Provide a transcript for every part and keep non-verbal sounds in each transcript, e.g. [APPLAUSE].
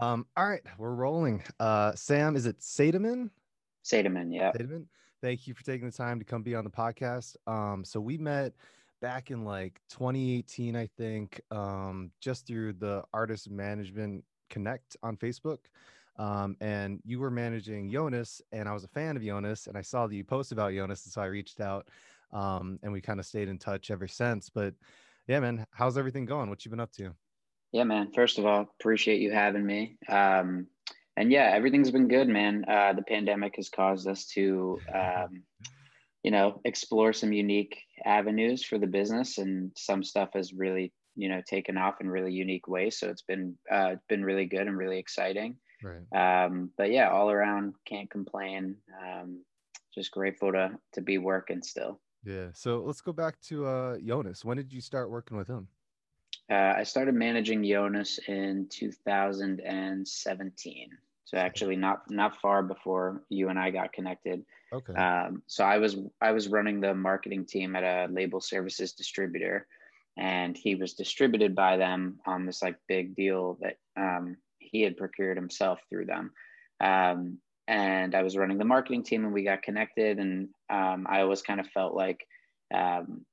Um, all right, we're rolling. Uh, Sam, is it Sadaman? Sadaman, yeah. Sadaman. Thank you for taking the time to come be on the podcast. Um, so we met back in like 2018, I think, um, just through the Artist Management Connect on Facebook. Um, and you were managing Jonas, and I was a fan of Jonas, and I saw that you posted about Jonas, and so I reached out, um, and we kind of stayed in touch ever since. But yeah, man, how's everything going? What you been up to? Yeah, man. First of all, appreciate you having me. Um, and yeah, everything's been good, man. Uh, the pandemic has caused us to, um, you know, explore some unique avenues for the business, and some stuff has really, you know, taken off in really unique ways. So it's been uh, been really good and really exciting. Right. Um, but yeah, all around, can't complain. Um, just grateful to to be working still. Yeah. So let's go back to uh, Jonas. When did you start working with him? Uh, I started managing Jonas in 2017. So actually, not not far before you and I got connected. Okay. Um, so I was I was running the marketing team at a label services distributor, and he was distributed by them on this like big deal that um, he had procured himself through them. Um, and I was running the marketing team, and we got connected. And um, I always kind of felt like um,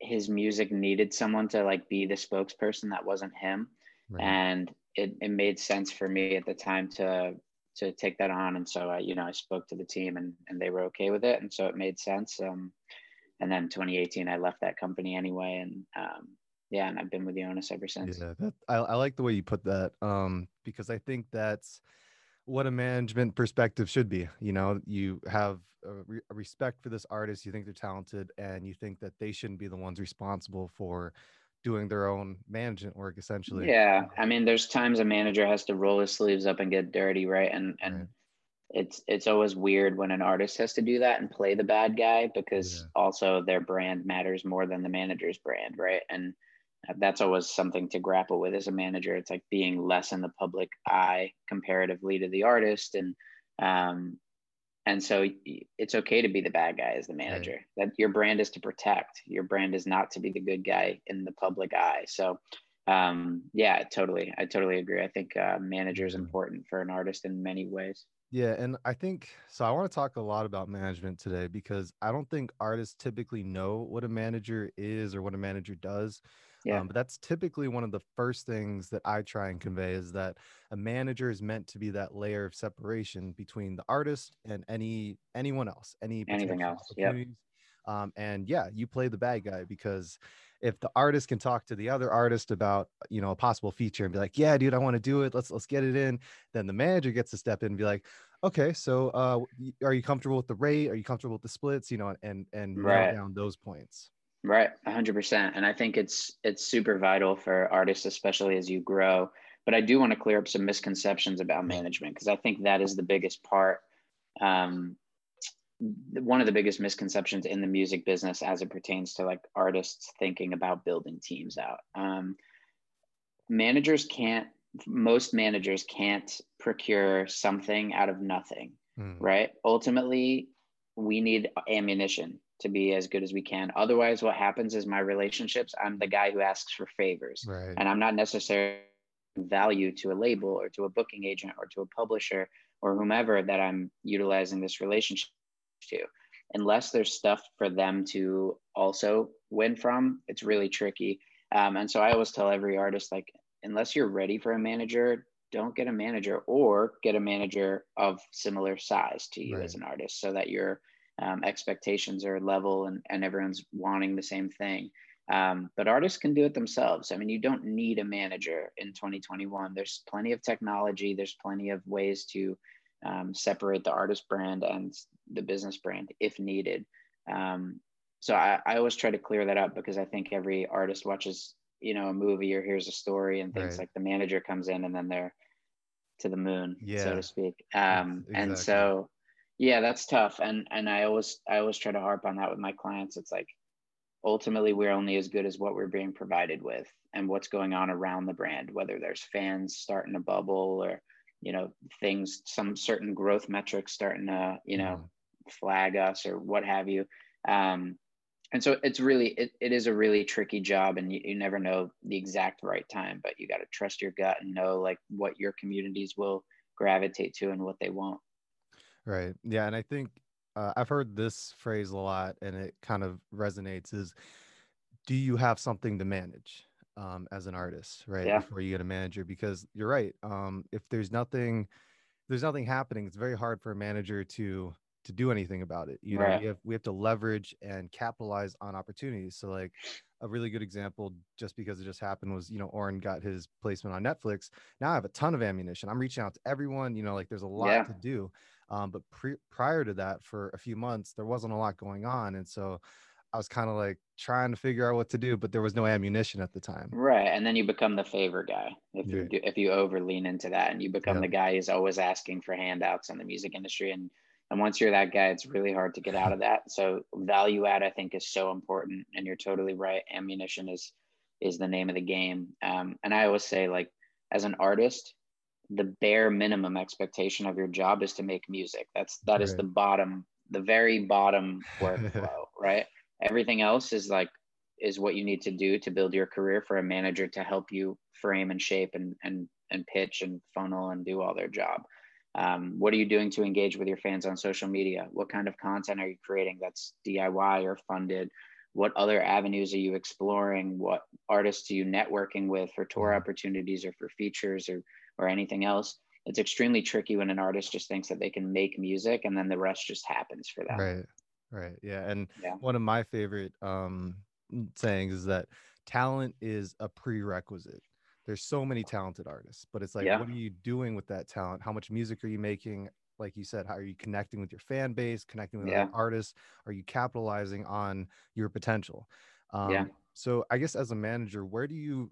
his music needed someone to like be the spokesperson that wasn't him. Right. and it, it made sense for me at the time to to take that on. And so i you know i spoke to the team and, and they were okay with it. And so it made sense. Um, and then 2018 i left that company anyway. And um, yeah and i've been with Jonas ever since. Yeah that, I, I like the way you put that um, because i think that's what a management perspective should be. You know, you have a, re- a, respect for this artist, you think they're talented, and you think that they shouldn't be the ones responsible for doing their own management work essentially. Yeah. I mean, there's times a manager has to roll his sleeves up and get dirty, right? And and right. it's it's always weird when an artist has to do that and play the bad guy because yeah. also their brand matters more than the manager's brand, right? And that's always something to grapple with as a manager. It's like being less in the public eye comparatively to the artist, and um, and so it's okay to be the bad guy as the manager. Right. That your brand is to protect. Your brand is not to be the good guy in the public eye. So um, yeah, totally, I totally agree. I think uh, manager is important for an artist in many ways. Yeah, and I think so. I want to talk a lot about management today because I don't think artists typically know what a manager is or what a manager does. Yeah. Um, but that's typically one of the first things that I try and convey is that a manager is meant to be that layer of separation between the artist and any anyone else, any anything else. Yeah. Um, and yeah, you play the bad guy because if the artist can talk to the other artist about you know a possible feature and be like, yeah, dude, I want to do it. Let's let's get it in. Then the manager gets to step in and be like, okay, so uh, are you comfortable with the rate? Are you comfortable with the splits? You know, and and right. down those points. Right, 100%. And I think it's it's super vital for artists especially as you grow. But I do want to clear up some misconceptions about management because I think that is the biggest part um, one of the biggest misconceptions in the music business as it pertains to like artists thinking about building teams out. Um, managers can't most managers can't procure something out of nothing, mm. right? Ultimately, we need ammunition to be as good as we can. Otherwise, what happens is my relationships, I'm the guy who asks for favors. Right. And I'm not necessarily value to a label or to a booking agent or to a publisher or whomever that I'm utilizing this relationship to. Unless there's stuff for them to also win from, it's really tricky. Um, and so I always tell every artist, like, unless you're ready for a manager, don't get a manager or get a manager of similar size to you right. as an artist so that you're um, expectations are level and, and everyone's wanting the same thing. Um, but artists can do it themselves. I mean, you don't need a manager in 2021. There's plenty of technology, there's plenty of ways to um, separate the artist brand and the business brand if needed. Um, so I, I, always try to clear that up because I think every artist watches, you know, a movie or hears a story and thinks right. like the manager comes in and then they're to the moon, yeah. so to speak. Um, exactly. And so yeah that's tough and and i always i always try to harp on that with my clients. It's like ultimately we're only as good as what we're being provided with and what's going on around the brand whether there's fans starting to bubble or you know things some certain growth metrics starting to you know mm. flag us or what have you. Um and so it's really it, it is a really tricky job and you, you never know the exact right time but you got to trust your gut and know like what your communities will gravitate to and what they won't right yeah and i think uh, i've heard this phrase a lot and it kind of resonates is do you have something to manage um, as an artist right yeah. before you get a manager because you're right um, if there's nothing there's nothing happening it's very hard for a manager to to do anything about it. You know, right. we have we have to leverage and capitalize on opportunities. So like a really good example, just because it just happened, was you know Oren got his placement on Netflix. Now I have a ton of ammunition. I'm reaching out to everyone. You know, like there's a lot yeah. to do. Um, but pre- prior to that, for a few months, there wasn't a lot going on, and so I was kind of like trying to figure out what to do, but there was no ammunition at the time. Right, and then you become the favor guy if yeah. you do, if you over lean into that, and you become the guy who's always asking for handouts in the music industry, and and once you're that guy, it's really hard to get out of [LAUGHS] that. So value add, I think, is so important. And you're totally right. Ammunition is is the name of the game. Um, and I always say, like, as an artist, the bare minimum expectation of your job is to make music. That's that right. is the bottom, the very bottom [LAUGHS] workflow, right? Everything else is like is what you need to do to build your career for a manager to help you frame and shape and and and pitch and funnel and do all their job. Um, what are you doing to engage with your fans on social media? What kind of content are you creating that's DIY or funded? What other avenues are you exploring? What artists are you networking with for tour mm-hmm. opportunities or for features or, or anything else? It's extremely tricky when an artist just thinks that they can make music and then the rest just happens for them. Right. Right. Yeah. And yeah. one of my favorite um, sayings is that talent is a prerequisite there's so many talented artists but it's like yeah. what are you doing with that talent how much music are you making like you said how are you connecting with your fan base connecting with yeah. artists are you capitalizing on your potential um, yeah. so i guess as a manager where do you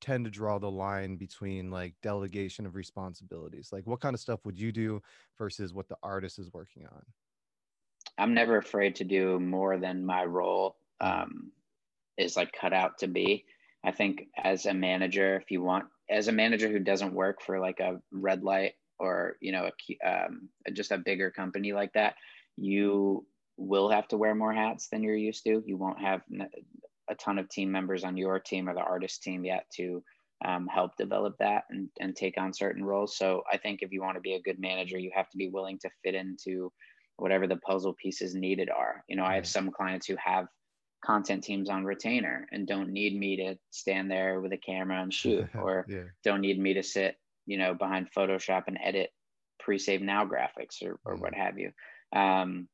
tend to draw the line between like delegation of responsibilities like what kind of stuff would you do versus what the artist is working on? I'm never afraid to do more than my role um, is like cut out to be. I think as a manager, if you want, as a manager who doesn't work for like a red light or you know a, um, just a bigger company like that, you will have to wear more hats than you're used to. You won't have a ton of team members on your team or the artist team yet to um, help develop that and, and take on certain roles. So I think if you want to be a good manager, you have to be willing to fit into whatever the puzzle pieces needed are. You know, I have some clients who have content teams on retainer and don't need me to stand there with a camera and shoot [LAUGHS] or [LAUGHS] yeah. don't need me to sit you know behind photoshop and edit pre-save now graphics or, or mm. what have you um,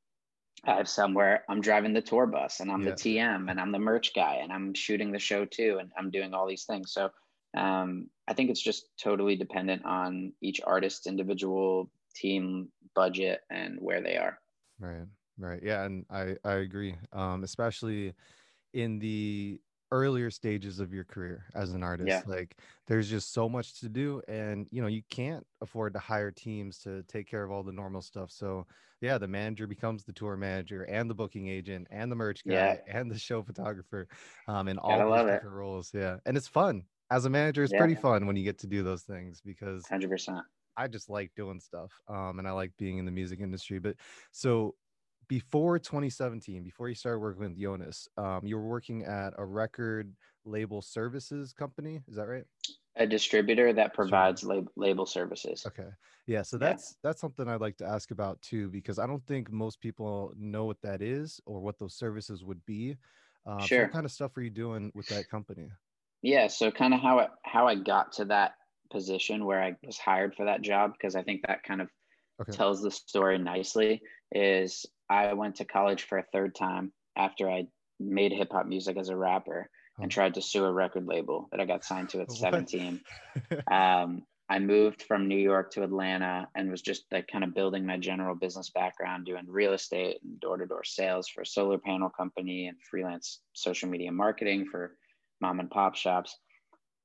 i have somewhere i'm driving the tour bus and i'm yeah. the tm and i'm the merch guy and i'm shooting the show too and i'm doing all these things so um, i think it's just totally dependent on each artist's individual team budget and where they are right Right. Yeah, and I I agree. Um, especially in the earlier stages of your career as an artist. Yeah. Like there's just so much to do and you know, you can't afford to hire teams to take care of all the normal stuff. So, yeah, the manager becomes the tour manager and the booking agent and the merch guy yeah. [LAUGHS] and the show photographer um in all those different it. roles. Yeah. And it's fun. As a manager, it's yeah. pretty fun when you get to do those things because 100%. I just like doing stuff um and I like being in the music industry. But so before 2017, before you started working with Jonas, um, you were working at a record label services company. Is that right? A distributor that provides lab- label services. Okay. Yeah. So that's yeah. that's something I'd like to ask about too, because I don't think most people know what that is or what those services would be. Uh, sure. So what kind of stuff are you doing with that company? Yeah. So kind of how it, how I got to that position where I was hired for that job, because I think that kind of okay. tells the story nicely. Is I went to college for a third time after I made hip hop music as a rapper and tried to sue a record label that I got signed to at [LAUGHS] 17. [LAUGHS] um, I moved from New York to Atlanta and was just like kind of building my general business background, doing real estate and door to door sales for a solar panel company and freelance social media marketing for mom and pop shops.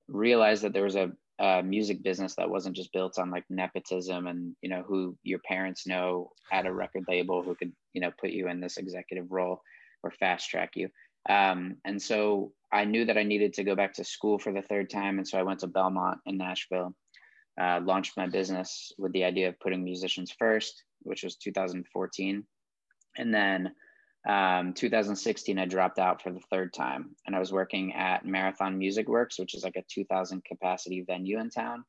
Realized that there was a uh, music business that wasn't just built on like nepotism and you know who your parents know at a record label who could you know put you in this executive role or fast track you. Um, and so i knew that i needed to go back to school for the third time and so i went to belmont in nashville uh, launched my business with the idea of putting musicians first which was 2014 and then um, 2016, I dropped out for the third time, and I was working at Marathon Music Works, which is like a 2,000 capacity venue in town.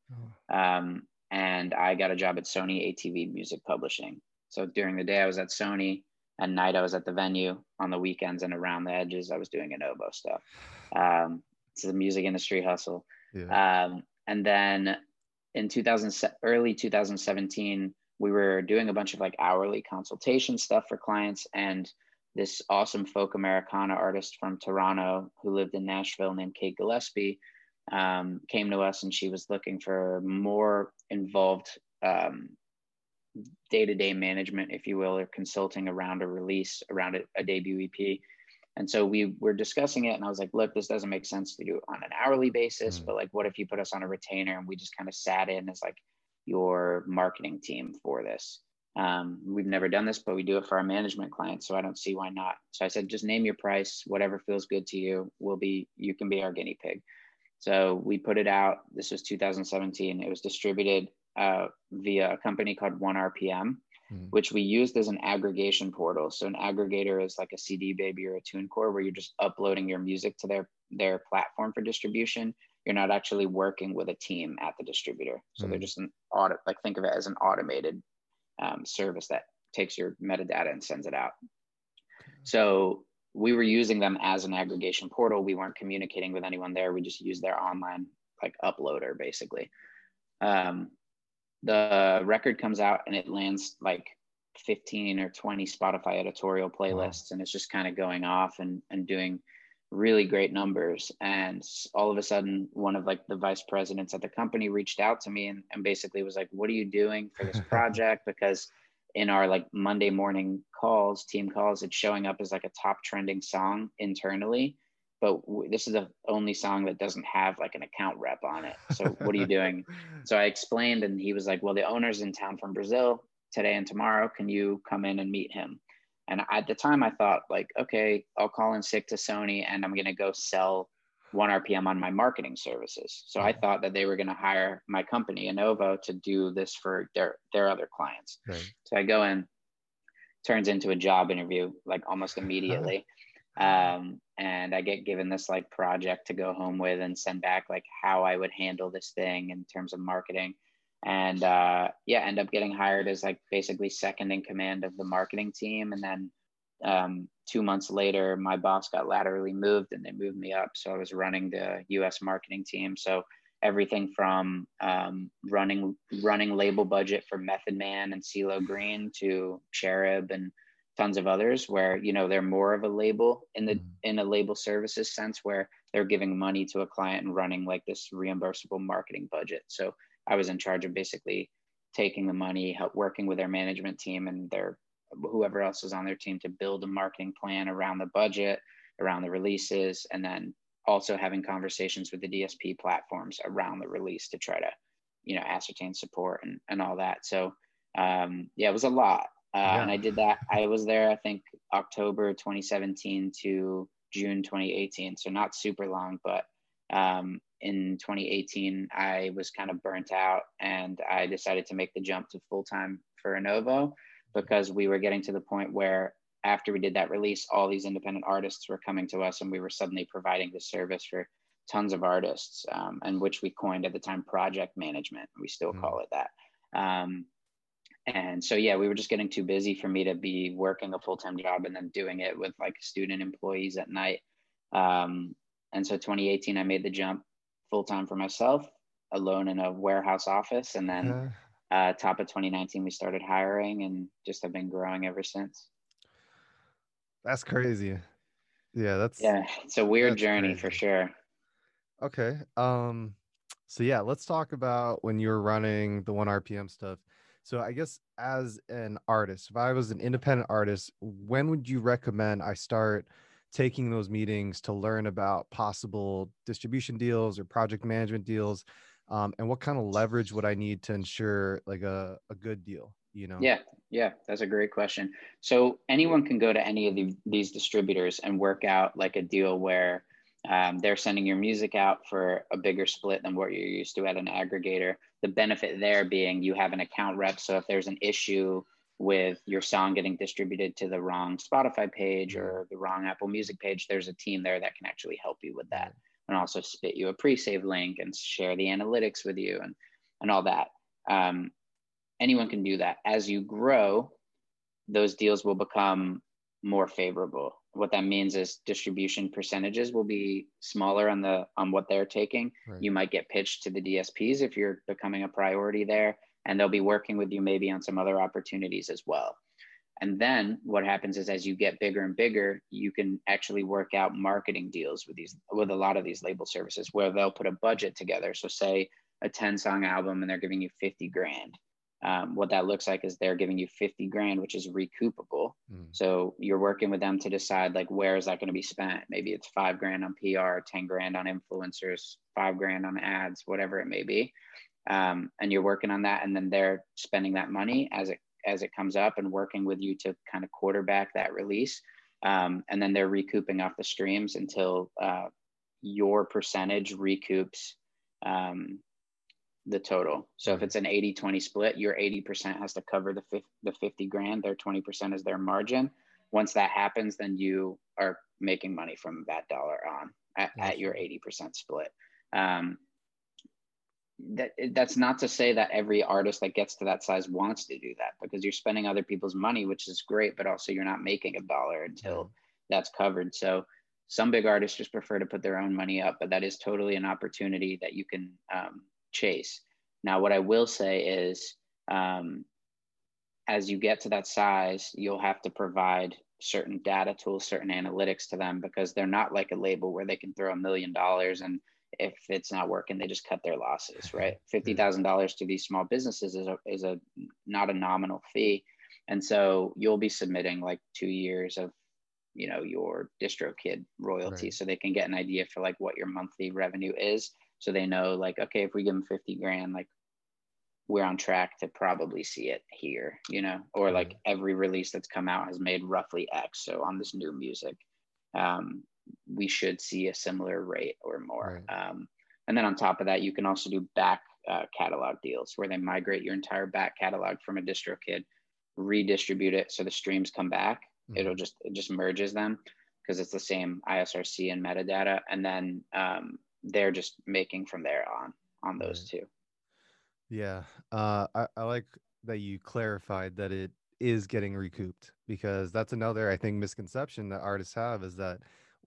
Oh. Um, and I got a job at Sony ATV Music Publishing. So during the day, I was at Sony. At night, I was at the venue. On the weekends and around the edges, I was doing Anovo stuff. Um, it's the music industry hustle. Yeah. Um, and then in 2000, early 2017, we were doing a bunch of like hourly consultation stuff for clients and this awesome folk Americana artist from Toronto who lived in Nashville named Kate Gillespie um, came to us and she was looking for more involved um, day-to-day management, if you will, or consulting around a release, around a, a debut EP. And so we were discussing it, and I was like, "Look, this doesn't make sense to do it on an hourly basis, mm. but like, what if you put us on a retainer and we just kind of sat in as like your marketing team for this?" Um, we've never done this, but we do it for our management clients. So I don't see why not. So I said, just name your price, whatever feels good to you. We'll be, you can be our guinea pig. So we put it out. This was 2017. It was distributed uh, via a company called One RPM, mm-hmm. which we used as an aggregation portal. So an aggregator is like a CD Baby or a TuneCore, where you're just uploading your music to their their platform for distribution. You're not actually working with a team at the distributor. So mm-hmm. they're just an audit. Like think of it as an automated um, service that takes your metadata and sends it out. So we were using them as an aggregation portal. We weren't communicating with anyone there. We just used their online like uploader basically. Um, the record comes out and it lands like 15 or 20 Spotify editorial playlists wow. and it's just kind of going off and, and doing really great numbers. And all of a sudden, one of like the vice presidents at the company reached out to me and, and basically was like, What are you doing for this [LAUGHS] project? because in our like Monday morning calls, team calls, it's showing up as like a top trending song internally. But w- this is the only song that doesn't have like an account rep on it. So what are you doing? [LAUGHS] so I explained, and he was like, "Well, the owner's in town from Brazil today and tomorrow. Can you come in and meet him?" And at the time, I thought like, okay, I'll call in sick to Sony and I'm going to go sell one RPM on my marketing services. So I thought that they were going to hire my company, Anovo, to do this for their their other clients. Right. So I go in, turns into a job interview like almost [LAUGHS] immediately. um, and I get given this like project to go home with and send back like how I would handle this thing in terms of marketing and uh, yeah, end up getting hired as like basically second in command of the marketing team. And then um, two months later, my boss got laterally moved and they moved me up. So I was running the U.S. marketing team. So everything from um, running running label budget for Method Man and CeeLo Green to Cherub and tons of others where you know they're more of a label in the mm-hmm. in a label services sense where they're giving money to a client and running like this reimbursable marketing budget so I was in charge of basically taking the money, help working with their management team and their whoever else is on their team to build a marketing plan around the budget, around the releases, and then also having conversations with the DSP platforms around the release to try to, you know, ascertain support and, and all that. So um, yeah, it was a lot. Uh, yeah. And I did that. I was there, I think, October 2017 to June 2018. So not super long, but um, in 2018, I was kind of burnt out and I decided to make the jump to full time for Anovo because we were getting to the point where after we did that release, all these independent artists were coming to us and we were suddenly providing the service for tons of artists, um, and which we coined at the time project management. We still mm call it that. Um, and so, yeah, we were just getting too busy for me to be working a full time job and then doing it with like student employees at night. Um, and so 2018, I made the jump full time for myself, alone in a warehouse office. And then uh, top of 2019, we started hiring and just have been growing ever since. That's crazy. Yeah, that's yeah, it's a weird journey crazy. for sure. Okay. Um, so yeah, let's talk about when you were running the one RPM stuff. So I guess as an artist, if I was an independent artist, when would you recommend I start taking those meetings to learn about possible distribution deals or project management deals um, and what kind of leverage would i need to ensure like a, a good deal you know? Yeah yeah that's a great question. So anyone can go to any of the, these distributors and work out like a deal where um, they're sending your music out for a bigger split than what you're used to at an aggregator. The benefit there being you have an account rep so if there's an issue with your song getting distributed to the wrong Spotify page or the wrong Apple Music page, there's a team there that can actually help you with that and also spit you a pre-save link and share the analytics with you and and all that. Um, anyone can do that. As you grow, those deals will become more favorable. What that means is distribution percentages will be smaller on the on what they're taking. Right. You might get pitched to the DSPs if you're becoming a priority there and they'll be working with you maybe on some other opportunities as well. And then what happens is as you get bigger and bigger, you can actually work out marketing deals with these with a lot of these label services where they'll put a budget together. So say a 10 song album and they're giving you 50 grand. Um, what that looks like is they're giving you 50 grand, which is recoupable. Mm. So you're working with them to decide like where is that going to be spent? Maybe it's five grand on PR, 10 grand on influencers, five grand on ads, whatever it may be um, and you're working on that and then they're spending that money as it as it comes up and working with you to kind of quarterback that release. Um, and then they're recouping off the streams until uh, your percentage recoups um, the total. So if it's an 80 20 split your 80% has to cover the, fi- the 50 grand their 20% is their margin. Once that happens then you are making money from that dollar on at, at your 80% split. Um, that that's not to say that every artist that gets to that size wants to do that because you're spending other people's money which is great but also you're not making a dollar until that's covered. So some big artists just prefer to put their own money up but that is totally an opportunity that you can um, chase. Now what i will say is um, as you get to that size you'll have to provide certain data tools certain analytics to them because they're not like a label where they can throw a million dollars and if it's not working, they just cut their losses, [LAUGHS] right? Fifty thousand dollars to these small businesses is a is a not a nominal fee, and so you'll be submitting like two years of, you know, your DistroKid royalty, right. so they can get an idea for like what your monthly revenue is, so they know like okay, if we give them fifty grand, like we're on track to probably see it here, you know, or like every release that's come out has made roughly X. So on this new music, um, we should see a similar rate or more. Right. Um, and then on top of that, you can also do back uh, catalog deals where they migrate your entire back catalog from a DistroKid, redistribute it so the streams come back. Mm-hmm. It'll just it just merges them because it's the same ISRC and metadata, and then um, they're just making from there on on those right. two. Yeah, uh, I, I like that you clarified that it is getting recouped because that's another I think misconception that artists have is that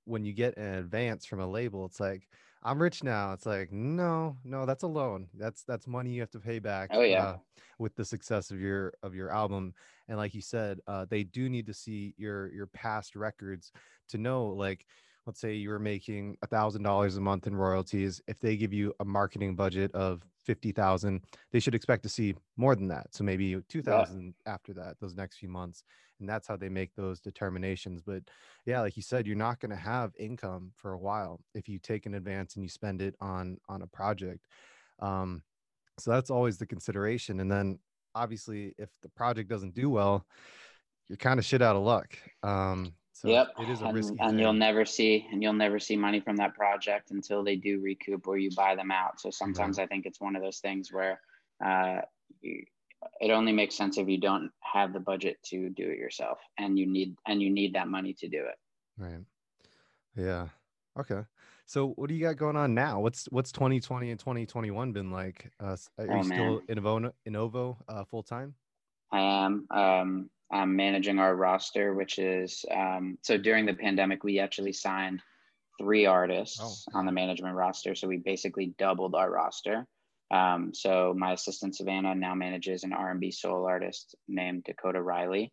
when you get an advance from a label, it's like, I'm rich now. It's like, no, no, that's a loan. That's that's money you have to pay back. Oh yeah. Uh, with the success of your of your album, and like you said, uh, they do need to see your your past records to know like let's say you were making a thousand dollars a month in royalties if they give you a marketing budget of 50,000 they should expect to see more than that so maybe 2000 yeah. after that those next few months and that's how they make those determinations but yeah like you said you're not going to have income for a while if you take an advance and you spend it on on a project um so that's always the consideration and then obviously if the project doesn't do well you're kind of shit out of luck um so yep. It is a and, risky and you'll never see and you'll never see money from that project until they do recoup or you buy them out. So sometimes I think it's one of those things where uh, you, it only makes sense if you don't have the budget to do it yourself and you need and you need that money to do it. Right. Yeah. Okay. So what do you got going on now? What's what's 2020 and 2021 been like? Uh, are oh, you still in Anovo, Anovo uh, full time? I am. Um, I'm managing our roster, which is um, so during the pandemic, we actually signed three artists oh. on the management roster. So we basically doubled our roster. Um, so my assistant Savannah now manages an R&B soul artist named Dakota Riley.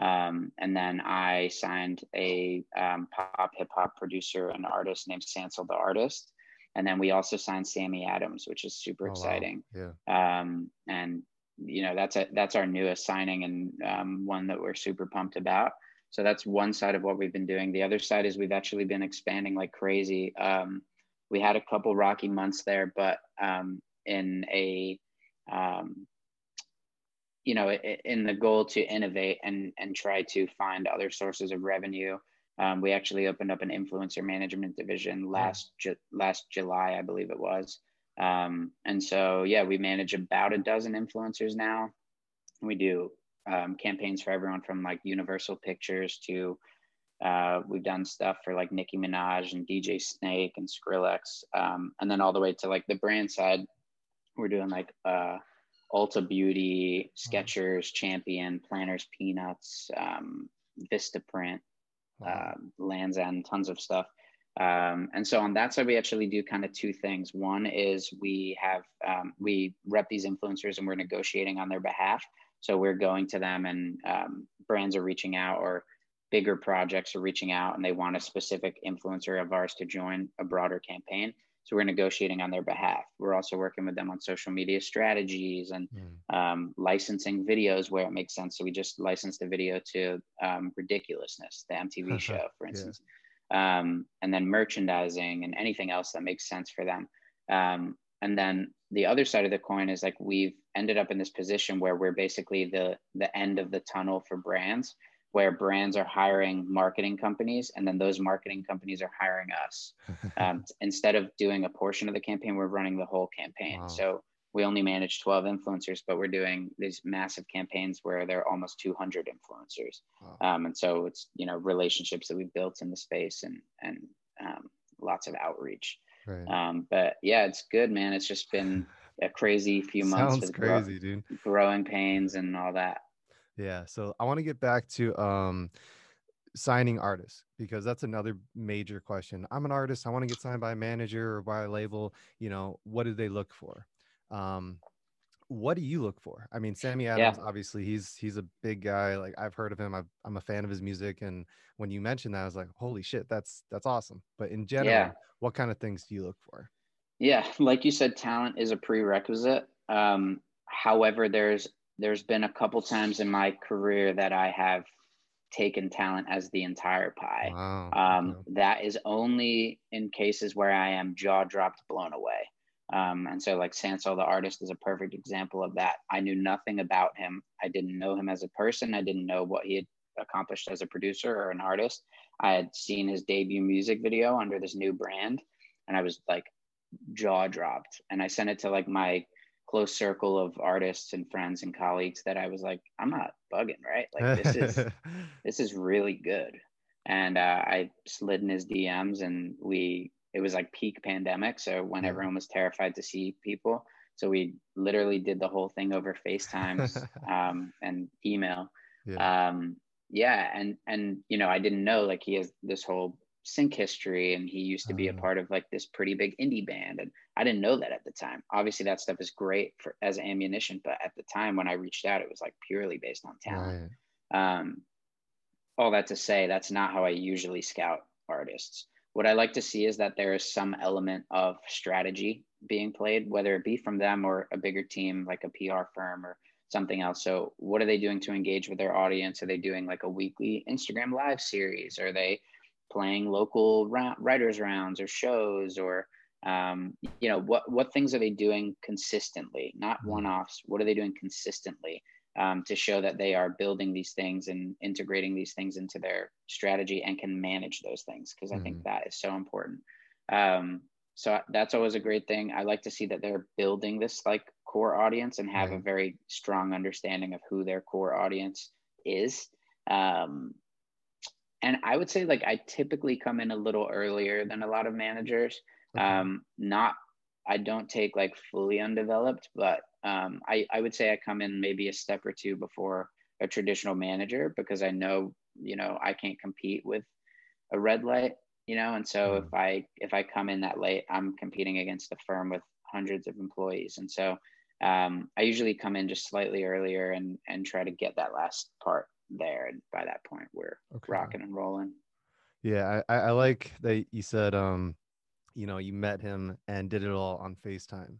Um, and then I signed a um, pop hip hop producer and artist named Sansel the Artist. And then we also signed Sammy Adams, which is super oh, exciting. Wow. Yeah. Um, and you know that's a that's our newest signing and um, one that we're super pumped about so that's one side of what we've been doing the other side is we've actually been expanding like crazy um, we had a couple rocky months there but um, in a um, you know in the goal to innovate and and try to find other sources of revenue. Um, we actually opened up an influencer management division last ju- last july i believe it was. Um, and so, yeah, we manage about a dozen influencers now. We do um, campaigns for everyone from like Universal Pictures to uh, we've done stuff for like Nicki Minaj and DJ Snake and Skrillex, um, and then all the way to like the brand side, we're doing like uh, Ulta Beauty, Skechers, Champion, Planters, Peanuts, um, Vistaprint, wow. uh, Lands' End, tons of stuff. Um, and so on that side, we actually do kind of two things. One is we have um, we rep these influencers and we're negotiating on their behalf. So we're going to them and um, brands are reaching out or bigger projects are reaching out and they want a specific influencer of ours to join a broader campaign. So we're negotiating on their behalf. We're also working with them on social media strategies and mm. um, licensing videos where it makes sense. So we just licensed a video to um, Ridiculousness, the MTV [LAUGHS] show, for instance, yeah. um, and then merchandising and anything else that makes sense for them. Um, and then the other side of the coin is like we've ended up in this position where we're basically the the end of the tunnel for brands where brands are hiring marketing companies and then those marketing companies are hiring us. [LAUGHS] Um, instead of doing a portion of the campaign, we're running the whole campaign. Wow. So we only manage 12 influencers, but we're doing these massive campaigns where there are almost 200 influencers. Wow. Um, and so it's, you know, relationships that we've built in the space and, and um, lots of outreach. Right. Um, but yeah, it's good, man. It's just been [LAUGHS] a crazy few months. Sounds crazy, dude. Growing pains and all that. Yeah. So I want to get back to um signing artists because that's another major question. I'm an artist. I want to get signed by a manager or by a label. You know, what do they look for? Um, what do you look for? I mean, Sammy Adams, yeah. obviously, he's he's a big guy. Like I've heard of him. i am a fan of his music, and when you mentioned that, I was like, holy shit, that's that's awesome. But in general, yeah. what kind of things do you look for? Yeah, like you said, talent is a prerequisite. Um, however, there's there's been a couple times in my career that I have taken talent as the entire pie. Wow. Um, that is only in cases where I am jaw dropped, blown away. Um, and so, like Sansol, the artist, is a perfect example of that. I knew nothing about him. I didn't know him as a person. I didn't know what he had accomplished as a producer or an artist. I had seen his debut music video under this new brand, and I was like jaw dropped. And I sent it to like my close circle of artists and friends and colleagues that I was like, I'm not bugging, right? Like this is [LAUGHS] this is really good. And uh, I slid in his DMs, and we it was like peak pandemic, so when everyone was terrified to see people, so we literally did the whole thing over FaceTimes [LAUGHS] um, and email. Yeah. Um, yeah, and and you know I didn't know like he has this whole sync history and he used to be a oh. part of like this pretty big indie band and i didn't know that at the time. Obviously that stuff is great for as ammunition but at the time when i reached out it was like purely based on talent. Right. um, all that to say that's not how i usually scout artists. What i like to see is that there is some element of strategy being played whether it be from them or a bigger team like a pr firm or something else. So what are they doing to engage with their audience? Are they doing like a weekly instagram live series? Are they playing local ra- writers rounds or shows or um, you know what what things are they doing consistently? Not mm-hmm. one-offs. What are they doing consistently um, to show that they are building these things and integrating these things into their strategy and can manage those things? Because i think mm-hmm. that is so important. Um, so that's always a great thing. I like to see that they're building this like core audience and have a very strong understanding of who their core audience is. Um, and I would say like I typically come in a little earlier than a lot of managers. Okay. Um, not I don't take like fully undeveloped, but um, I I would say I come in maybe a step or two before a traditional manager because I know you know I can't compete with a red light, you know, and so mm. if I if I come in that late, I'm competing against a firm with hundreds of employees, and so um, I usually come in just slightly earlier and and try to get that last part there. And by that point, we're okay. rocking and rolling. Yeah, I, I like that you said, um, you know, you met him and did it all on FaceTime.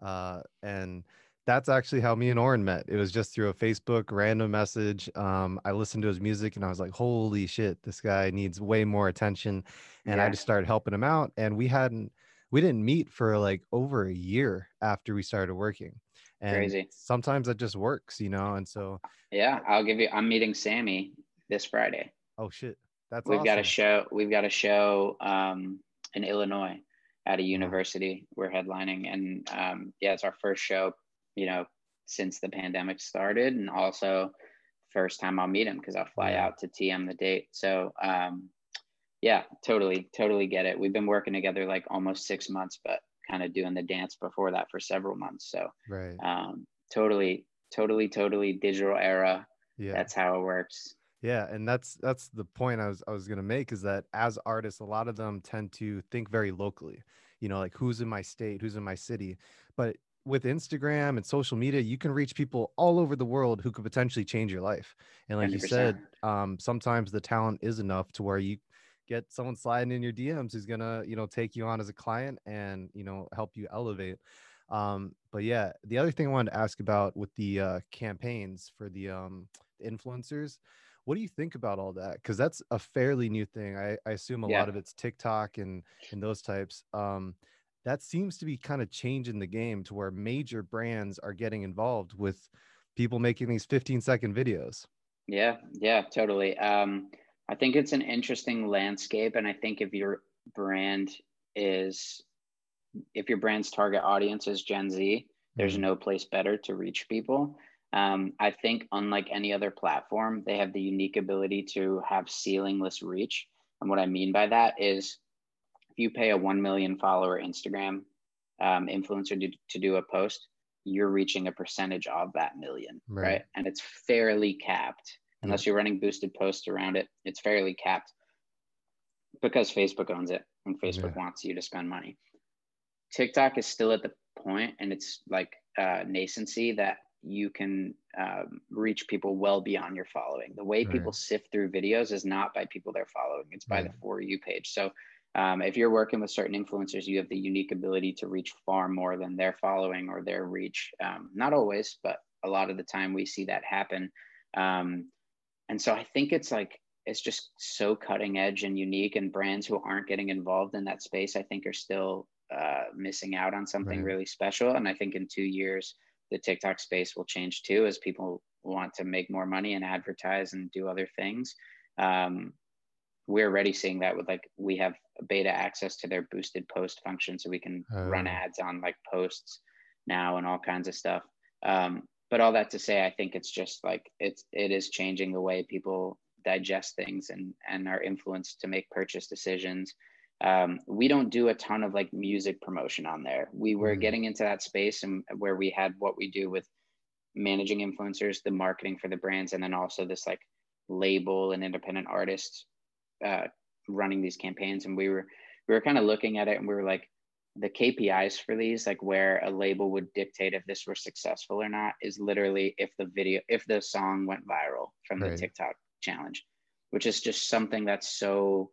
Uh, and that's actually how me and Oren met. It was just through a Facebook random message. Um, I listened to his music and I was like, holy shit, this guy needs way more attention. And yeah. I just started helping him out. And we hadn't, we didn't meet for like over a year after we started working. And Crazy. Sometimes it just works, you know. And so yeah, I'll give you. I'm meeting Sammy this Friday. Oh shit, that's we've awesome. got a show. We've got a show um, in Illinois at a university. We're headlining, and um, yeah, it's our first show. You know, since the pandemic started, and also first time I'll meet him because I'll fly Yeah. out to TM the date. So um, yeah, totally, totally get it. We've been working together like almost six months, but kind of doing the dance before that for several months. So Right. um, totally, totally, totally digital era. Yeah. That's how it works. Yeah, and that's that's the point I was I was gonna make is that as artists, a lot of them tend to think very locally. You know, like who's in my state, who's in my city. But with Instagram and social media, you can reach people all over the world who could potentially change your life. And like you 100%. said, um, sometimes the talent is enough to where you get someone sliding in your DMs who's gonna, you know, take you on as a client and you know help you elevate. Um, but yeah, the other thing I wanted to ask about with the uh, campaigns for the um, influencers what do you think about all that because that's a fairly new thing i, I assume a Yeah. lot of it's tiktok and and those types um that seems to be kind of changing the game to where major brands are getting involved with people making these 15 second videos Yeah, yeah, totally. Um, I think it's an interesting landscape, and I think if your brand is, if your brand's target audience is Gen Z, there's Mhm. no place better to reach people. Um, I think unlike any other platform, they have the unique ability to have ceilingless reach. And what I mean by that is, if you pay a one million follower Instagram um, influencer to, to do a post, you're reaching a percentage of that million, Right. right? And it's fairly capped unless you're running boosted posts around it. It's fairly capped because Facebook owns it and Facebook Yeah. wants you to spend money. TikTok is still at the point, and it's like uh, nascency that you can um, reach people well beyond your following. The way people sift through videos is not by people they're following; it's by the for you page. So, um, if you're working with certain influencers, you have the unique ability to reach far more than their following or their reach. Um, not always, but a lot of the time we see that happen. Um, and so I think it's like it's just so cutting edge and unique, and brands who aren't getting involved in that space, I think, are still uh, missing out on something Right. really special. And I think in two years, the TikTok space will change too, as people want to make more money and advertise and do other things. Um, we're already seeing that with like we have beta access to their boosted post function, so we can run Oh. ads on like posts now and all kinds of stuff. Um, but all that to say, I think it's just like it's it is changing the way people digest things and and are influenced to make purchase decisions. Um, we don't do a ton of like music promotion on there. We were Mhm. getting into that space and where we had what we do with managing influencers, the marketing for the brands, and then also this like label and independent artists uh, running these campaigns. And we were we were kind of looking at it and we were like, the KPIs for these, like where a label would dictate if this were successful or not, is literally if the video, if the song went viral from the Right. TikTok challenge, which is just something that's so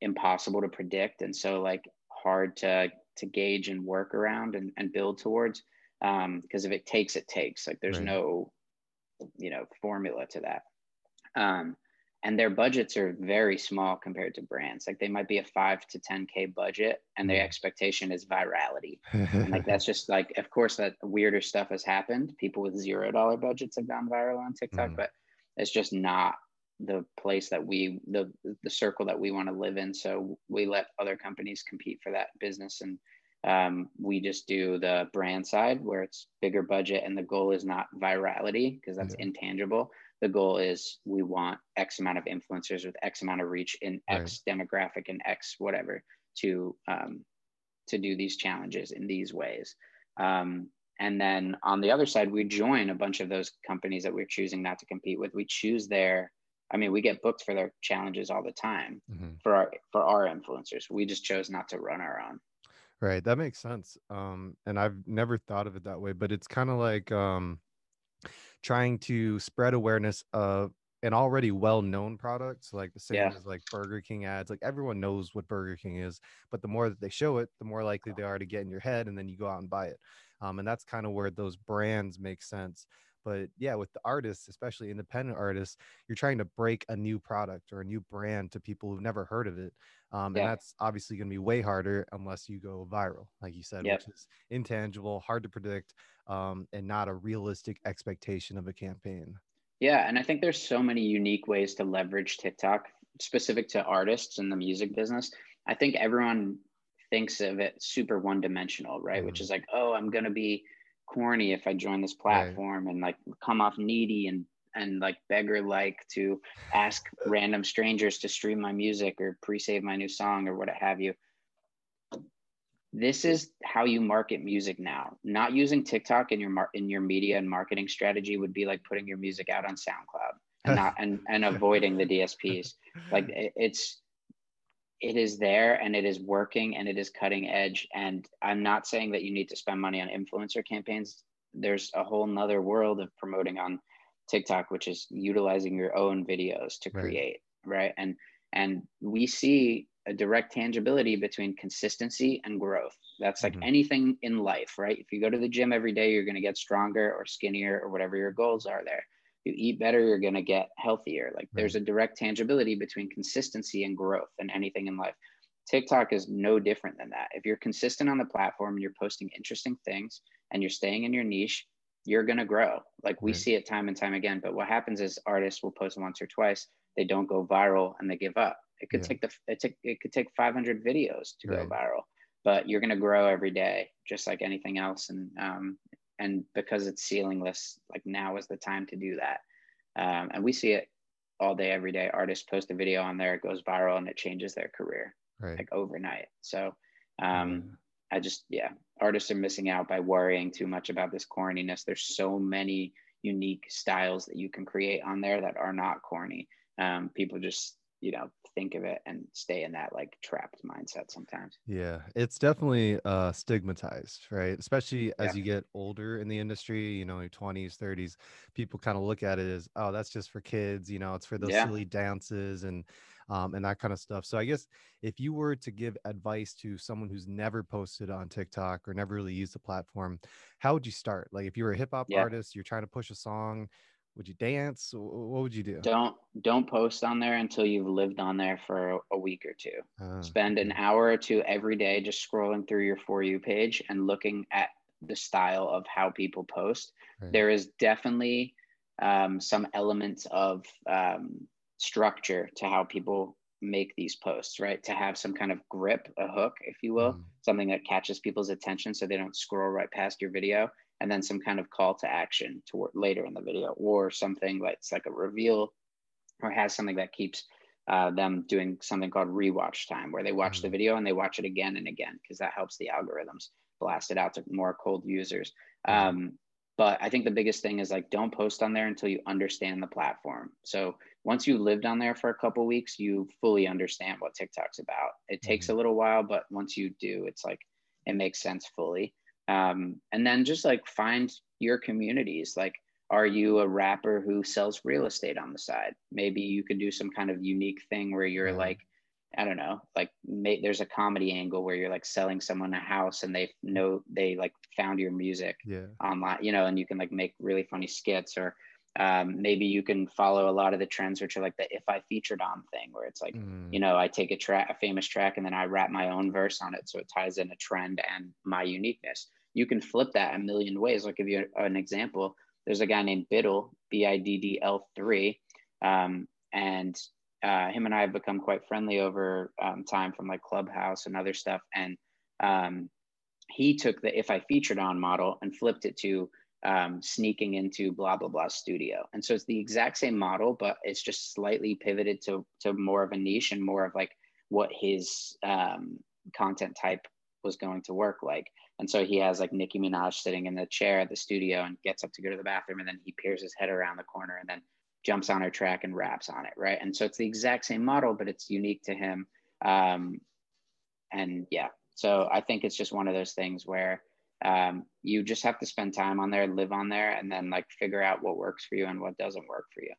impossible to predict and so like hard to to gauge and work around and, and build towards. Um, because if it takes, it takes. Like there's Right. no, you know, formula to that. Um, and their budgets are very small compared to brands. Like they might be a five to 10K budget, and their Mhm. expectation is virality. And like [LAUGHS] that's just like, of course, that weirder stuff has happened. People with zero dollar budgets have gone viral on TikTok, Mm. but it's just not the place that we the the circle that we want to live in. So we let other companies compete for that business, and um, we just do the brand side where it's bigger budget, and the goal is not virality because that's Yeah. intangible. The goal is we want X amount of influencers with X amount of reach in X demographic and X whatever to um, to do these challenges in these ways. Um, and then on the other side, we join a bunch of those companies that we're choosing not to compete with. We choose their, I mean, we get booked for their challenges all the time Mhm. for our for our influencers. We just chose not to run our own. Right, that makes sense. Um, and I've never thought of it that way, but it's kind of like um, trying to spread awareness of an already well-known product. So like the same Yeah. as like Burger King ads, like everyone knows what Burger King is, but the more that they show it, the more likely they are to get in your head, and then you go out and buy it. Um, and that's kind of where those brands make sense. But yeah, with the artists, especially independent artists, you're trying to break a new product or a new brand to people who've never heard of it. Um, Yeah. And that's obviously going to be way harder unless you go viral, like you said, Yep. which is intangible, hard to predict, um, and not a realistic expectation of a campaign. Yeah, and I think there's so many unique ways to leverage TikTok specific to artists in the music business. I think everyone thinks of it super one dimensional, right? Which Mhm. is like, oh, I'm gonna be corny if I join this Right. platform and like come off needy and and like beggar like to ask random strangers to stream my music or pre-save my new song or what have you. This is how you market music now. Not using tiktok in your mar- in your media and marketing strategy would be like putting your music out on soundcloud and not and, and [LAUGHS] avoiding the dsps like it, it's it is there and it is working and it is cutting edge and i'm not saying that you need to spend money on influencer campaigns there's a whole nother world of promoting on TikTok, which is utilizing your own videos to create, right? right? And and we see a direct tangibility between consistency and growth. That's like mm-hmm. anything in life, right? If you go to the gym every day, you're going to get stronger or skinnier or whatever your goals are there. You eat better, you're going to get healthier. Like right. there's a direct tangibility between consistency and growth and anything in life. TikTok is no different than that. If you're consistent on the platform and you're posting interesting things and you're staying in your niche, you're going to grow. Like we right. see it time and time again. But what happens is artists will post once or twice, they don't go viral and they give up. It could yeah. take the it, take, it could take 500 videos to right. go viral, but you're going to grow every day, just like anything else. And um, and because it's ceilingless, like now is the time to do that. Um, and we see it all day, every day. Artists post a video on there, it goes viral, and it changes their career right. like overnight. So um, I just yeah, artists are missing out by worrying too much about this corniness. There's so many unique styles that you can create on there that are not corny. Um, people just you know think of it and stay in that like trapped mindset sometimes yeah it's definitely uh stigmatized right especially as yeah. you get older in the industry you know your 20s 30s people kind of look at it as oh that's just for kids you know it's for those yeah. silly dances and um, and that kind of stuff. So I guess if you were to give advice to someone who's never posted on TikTok or never really used the platform, how would you start? Like if you were a hip hop yeah. artist, you're trying to push a song, would you dance? What would you do? Don't don't post on there until you've lived on there for a week or two. Uh, Spend an hour or two every day just scrolling through your for you page and looking at the style of how people post. Right. There is definitely um, some elements of um, structure to how people make these posts, right? To have some kind of grip, a hook, if you will, mm. something that catches people's attention so they don't scroll right past your video, and then some kind of call to action to later in the video, or something that's like a reveal, or has something that keeps uh, them doing something called rewatch time, where they watch mm. the video and they watch it again and again because that helps the algorithms blast it out to more cold users. Um, but I think the biggest thing is like don't post on there until you understand the platform. So once you lived on there for a couple weeks, you fully understand what TikTok's about. It takes mm-hmm. a little while, but once you do, it's like it makes sense fully. Um, and then just like find your communities. Like, are you a rapper who sells real estate on the side? Maybe you could do some kind of unique thing where you're yeah. like I don't know, like may, there's a comedy angle where you're like selling someone a house and they know they like found your music yeah. online, you know, and you can like make really funny skits or um, maybe you can follow a lot of the trends which are like the if I featured on thing where it's like, mm. you know, I take a track, a famous track and then I wrap my own verse on it. So it ties in a trend and my uniqueness. You can flip that a million ways. I'll give you an example. There's a guy named Biddle, B I D D L 3. Um, and uh, him and I have become quite friendly over um, time from like Clubhouse and other stuff. And um, he took the if I featured on model and flipped it to um, sneaking into blah blah blah studio. And so it's the exact same model, but it's just slightly pivoted to to more of a niche and more of like what his um, content type was going to work like. And so he has like Nicki Minaj sitting in the chair at the studio and gets up to go to the bathroom, and then he peers his head around the corner, and then jumps on her track and raps on it, right? And so it's the exact same model, but it's unique to him. Um, and yeah, so I think it's just one of those things where um, you just have to spend time on there, live on there, and then like figure out what works for you and what doesn't work for you.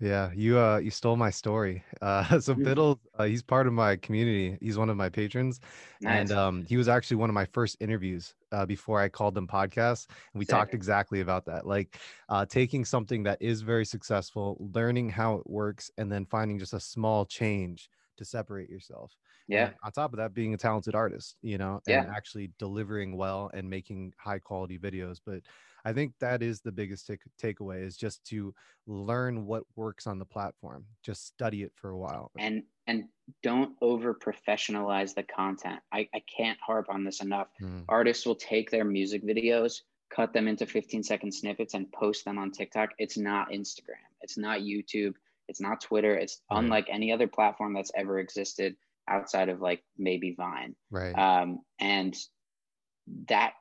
Yeah, you uh you stole my story. [LAUGHS] Uh so mm-hmm. Biddle, uh, he's part of my community. He's one of my patrons. Nice. And um he was actually one of my first interviews uh before I called them podcasts. And we Sick. talked exactly about that. Like uh taking something that is very successful, learning how it works, and then finding just a small change to separate yourself. Yeah. And on top of that, being a talented artist, you know, and yeah. actually delivering well and making high quality videos. But I think that is the biggest take, takeaway is just to learn what works on the platform. Just study it for a while. And and don't over professionalize the content. I, I can't harp on this enough. Mm. Artists will take their music videos, cut them into 15 second snippets and post them on TikTok. It's not Instagram. It's not YouTube. It's not Twitter. It's Right. unlike any other platform that's ever existed outside of like maybe Vine. Right. Um, and that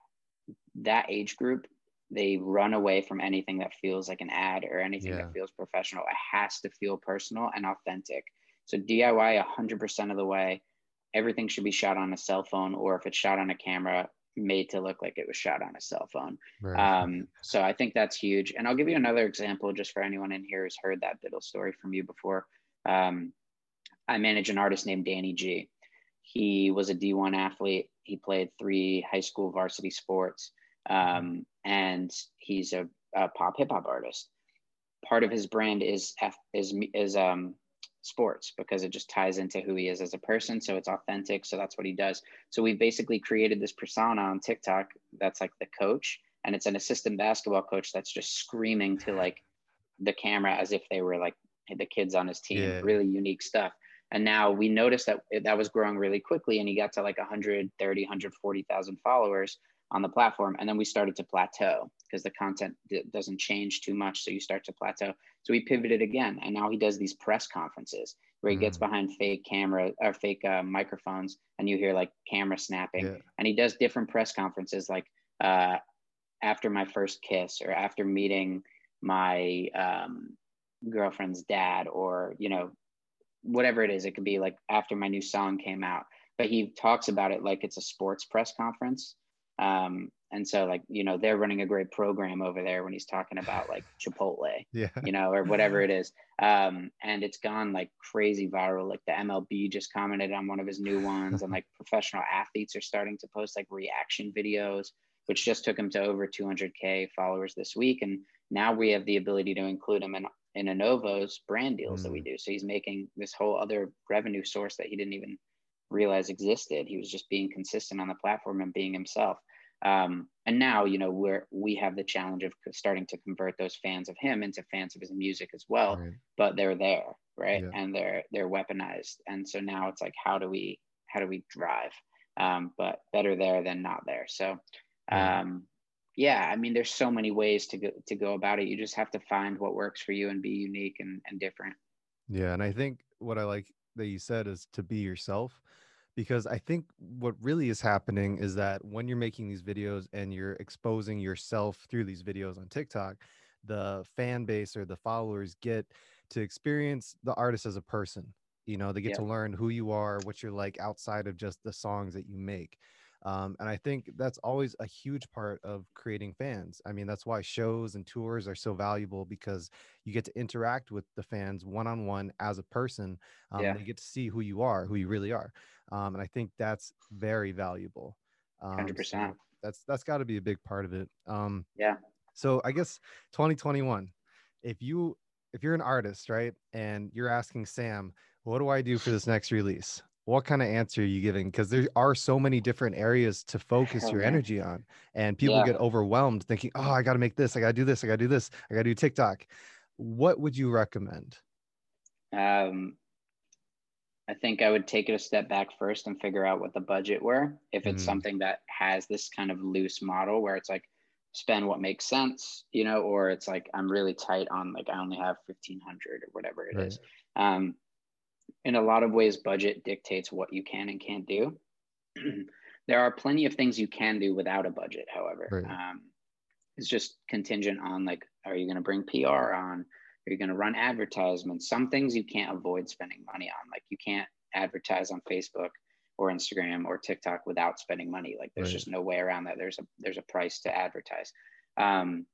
that age group, they run away from anything that feels like an ad or anything Yeah. that feels professional. It has to feel personal and authentic. So DIY 100% of the way, everything should be shot on a cell phone, or if it's shot on a camera, made to look like it was shot on a cell phone. right. Um, so I think that's huge. And I'll give you another example just for anyone in here who's heard that Biddle story from you before. Um, I manage an artist named Danny G. He was a D1 athlete. He played three high school varsity sports. Um, and he's a, a pop hip hop artist. Part of his brand is F, is is um, sports because it just ties into who he is as a person. So it's authentic. So that's what he does. So we've basically created this persona on TikTok that's like the coach, and it's an assistant basketball coach that's just screaming to like the camera as if they were like the kids on his team. Yeah. Really unique stuff. And now we noticed that that was growing really quickly, and he got to like 130, 140,000 followers on the platform. And then we started to plateau because the content d- doesn't change too much. So you start to plateau. So we pivoted again. And now he does these press conferences where he gets Mm. behind fake camera or fake uh, microphones and you hear like camera snapping. Yeah. And he does different press conferences like uh, after my first kiss or after meeting my um, girlfriend's dad or, you know, whatever it is. It could be like after my new song came out. But he talks about it like it's a sports press conference um, and so like you know they're running a great program over there when he's talking about like [LAUGHS] chipotle yeah. you know or whatever it is um, and it's gone like crazy viral like the mlb just commented on one of his new ones and like [LAUGHS] professional athletes are starting to post like reaction videos which just took him to over 200k followers this week and now we have the ability to include him in in Anovo's brand deals that we do so he's making this whole other revenue source that he didn't even realize existed. He was just being consistent on the platform and being himself. Um, and now, you know, we're we have the challenge of starting to convert those fans of him into fans of his music as well. Right. But they're there, right? Yeah. And they're they're weaponized. And so now it's like, how do we how do we drive? Um, but better there than not there. So, um, yeah, I mean, there's so many ways to go to go about it. You just have to find what works for you and be unique and, and different. Yeah, and I think what I like that you said is to be yourself because I think what really is happening is that when you're making these videos and you're exposing yourself through these videos on TikTok, the fan base or the followers get to experience the artist as a person. You know, they get Yeah. to learn who you are, what you're like outside of just the songs that you make. Um, and I think that's always a huge part of creating fans. I mean, that's why shows and tours are so valuable because you get to interact with the fans one on one as a person. Um, Yeah. They get to see who you are, who you really are. Um, and I think that's very valuable. Um, Hundred percent. so That's that's got to be a big part of it. Um, Yeah. So I guess 2021, if you if you're an artist, right, and you're asking Sam, what do I do for this next release? What kind of answer are you giving? Because there are so many different areas to focus your [LAUGHS] energy on, and people Yeah. get overwhelmed thinking, "Oh, I got to make this, I got to do this, I got to do this, I got to do TikTok." What would you recommend? Um, I think I would take it a step back first and figure out what the budget were. If it's Mm. something that has this kind of loose model where it's like spend what makes sense, you know, or it's like I'm really tight on like I only have fifteen hundred or whatever it is. Um, in a lot of ways, budget dictates what you can and can't do. [CLEARS THROAT] there are plenty of things you can do without a budget, however. Right. Um, it's just contingent on like, are you going to bring PR on? Are you going to run advertisements? Some things you can't avoid spending money on. Like you can't advertise on Facebook or Instagram or TikTok without spending money. Like there's Right. just no way around that. There's a there's a price to advertise. Um,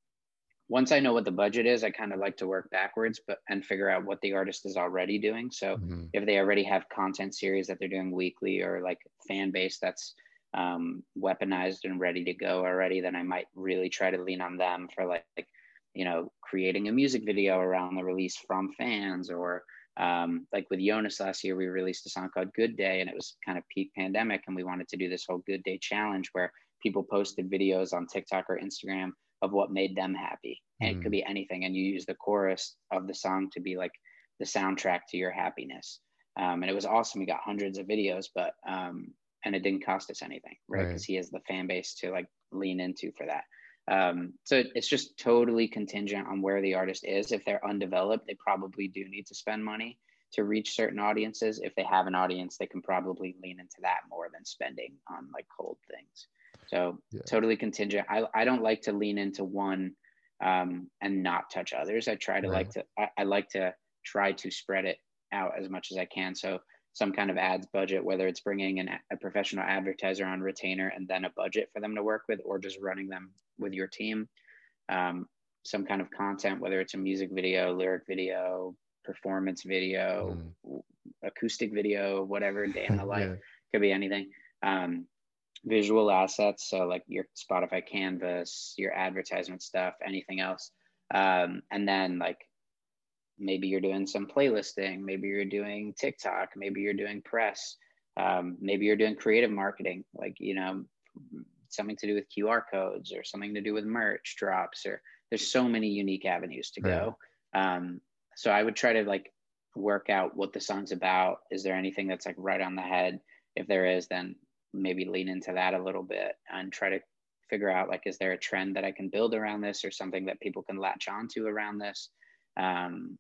once I know what the budget is, I kind of like to work backwards, but and figure out what the artist is already doing. So Mhm. if they already have content series that they're doing weekly or like fan base that's um, weaponized and ready to go already, then I might really try to lean on them for like, like you know, creating a music video around the release from fans or um, like with Jonas last year, we released a song called Good Day and it was kind of peak pandemic. And we wanted to do this whole Good Day challenge where people posted videos on TikTok or Instagram of what made them happy. And it could be anything. And you use the chorus of the song to be like the soundtrack to your happiness. Um, and it was awesome. We got hundreds of videos, but um, and it didn't cost us anything, right? Right. Because he has the fan base to like lean into for that. Um, so it's just totally contingent on where the artist is. If they're undeveloped, they probably do need to spend money to reach certain audiences. If they have an audience, they can probably lean into that more than spending on like cold things. So yeah. totally contingent. I, I don't like to lean into one um, and not touch others. I try to right. like to I, I like to try to spread it out as much as I can. So some kind of ads budget, whether it's bringing an, a professional advertiser on retainer and then a budget for them to work with, or just running them with your team. Um, some kind of content, whether it's a music video, lyric video, performance video, mm. acoustic video, whatever [LAUGHS] day in the life, yeah. could be anything. Um, visual assets, so like your Spotify canvas, your advertisement stuff, anything else. Um, and then like maybe you're doing some playlisting, maybe you're doing TikTok, maybe you're doing press, um, maybe you're doing creative marketing, like, you know, something to do with QR codes or something to do with merch drops, or there's so many unique avenues to go. Um, so I would try to like work out what the song's about. Is there anything that's like right on the head? If there is, then maybe lean into that a little bit and try to figure out like, is there a trend that I can build around this or something that people can latch onto around this? Um,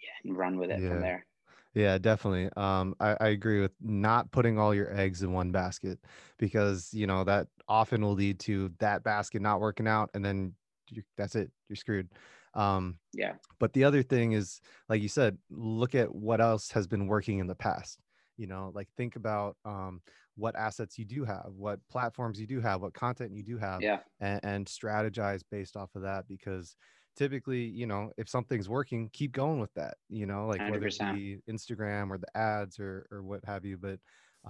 yeah and run with it yeah. from there. Yeah, definitely. Um, I, I agree with not putting all your eggs in one basket because you know that often will lead to that basket not working out, and then you, that's it. You're screwed. Um, yeah. But the other thing is, like you said, look at what else has been working in the past. You know, like think about um, what assets you do have, what platforms you do have, what content you do have, yeah, and, and strategize based off of that because typically, you know, if something's working, keep going with that, you know, like 100%. whether it be Instagram or the ads or, or what have you. But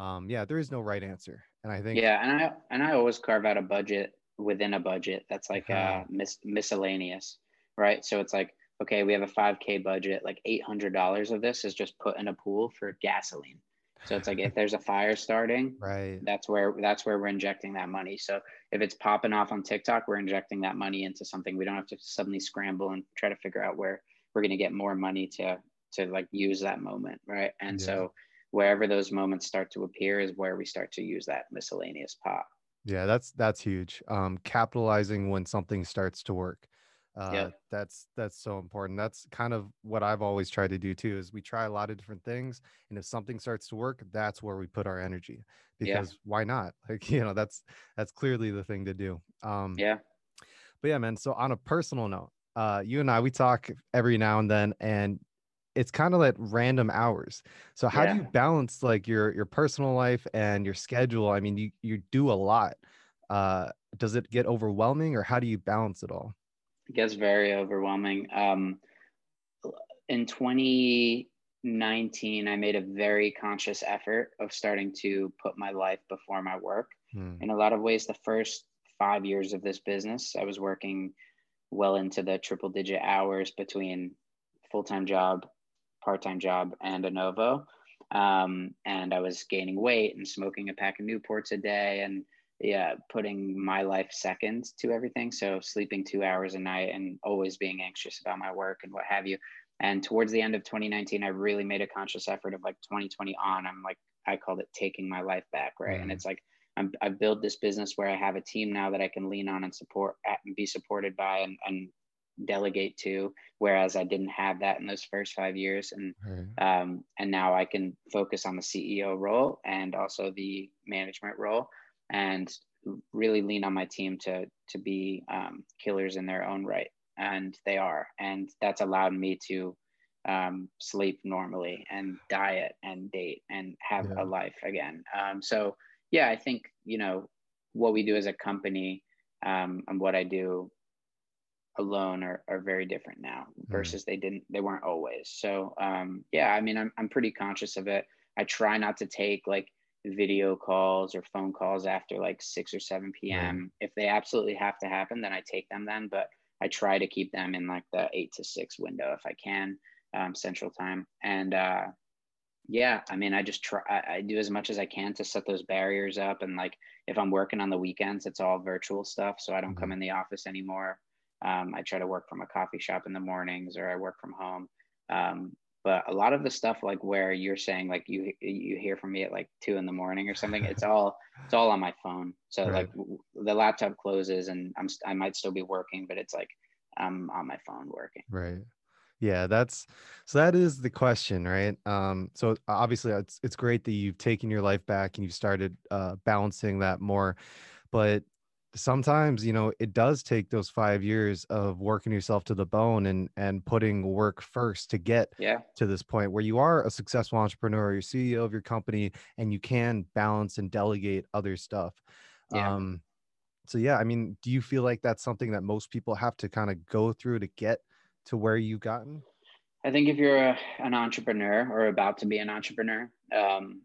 um, yeah, there is no right answer. And I think, yeah. And I, and I always carve out a budget within a budget that's like uh, mis- miscellaneous, right? So it's like, okay, we have a 5K budget, like $800 of this is just put in a pool for gasoline. So it's like if there's a fire starting, right? That's where that's where we're injecting that money. So if it's popping off on TikTok, we're injecting that money into something. We don't have to suddenly scramble and try to figure out where we're going to get more money to to like use that moment, right? And yeah. so wherever those moments start to appear is where we start to use that miscellaneous pot. Yeah, that's that's huge. Um, capitalizing when something starts to work uh, yeah. that's that's so important. That's kind of what i've always tried to do too is we try a lot of different things and if something starts to work that's where we put our energy because yeah. why not? [LAUGHS] Like you know that's that's clearly the thing to do. Um yeah. but yeah man so on a personal note uh you and i we talk every now and then and it's kind of like random hours. So how yeah. do you balance like your your personal life and your schedule? I mean you you do a lot. Uh does it get overwhelming or how do you balance it all gets very overwhelming. Um, in 2019, I made a very conscious effort of starting to put my life before my work. Hmm. In a lot of ways, the first five years of this business, I was working well into the triple digit hours between full time job, part time job, and Anovo. Um, and I was gaining weight and smoking a pack of Newports a day and yeah, putting my life second to everything. So sleeping two hours a night and always being anxious about my work and what have you. And towards the end of 2019, I really made a conscious effort of like 2020 on. I'm like, I called it taking my life back, right? Mm. And it's like I'm, I built this business where I have a team now that I can lean on and support and be supported by and, and delegate to. Whereas I didn't have that in those first five years, and um, and now I can focus on the CEO role and also the management role and really lean on my team to to be um, killers in their own right, and they are, and that's allowed me to um, sleep normally and diet and date and have yeah. a life again. Um, so yeah, I think you know what we do as a company um, and what I do alone are, are very different now mm. versus mm. they didn't they weren't always so um yeah i mean I'm, I'm pretty conscious of it i try not to take like video calls or phone calls after like 6 or 7 p.m. If they absolutely have to happen, then I take them then. But I try to keep them in like the 8 to 6 window if I can, um, Central Time. And uh, yeah, I mean, I just try, I, I do as much as I can to set those barriers up. And like if I'm working on the weekends, it's all virtual stuff. So I don't mm-hmm. come in the office anymore. Um, I try to work from a coffee shop in the mornings or I work from home. Um, but a lot of the stuff like where you're saying like you you hear from me at like two in the morning or something it's all it's all on my phone. So right. like the laptop closes and i'm i might still be working but it's like i'm on my phone working. Right. Yeah that's so that is the question right? Um so obviously it's it's great that you've taken your life back and you've started uh balancing that more but sometimes you know it does take those five years of working yourself to the bone and and putting work first to get yeah. to this point where you are a successful entrepreneur you're ceo of your company and you can balance and delegate other stuff yeah. um so yeah i mean do you feel like that's something that most people have to kind of go through to get to where you've gotten i think if you're a, an entrepreneur or about to be an entrepreneur um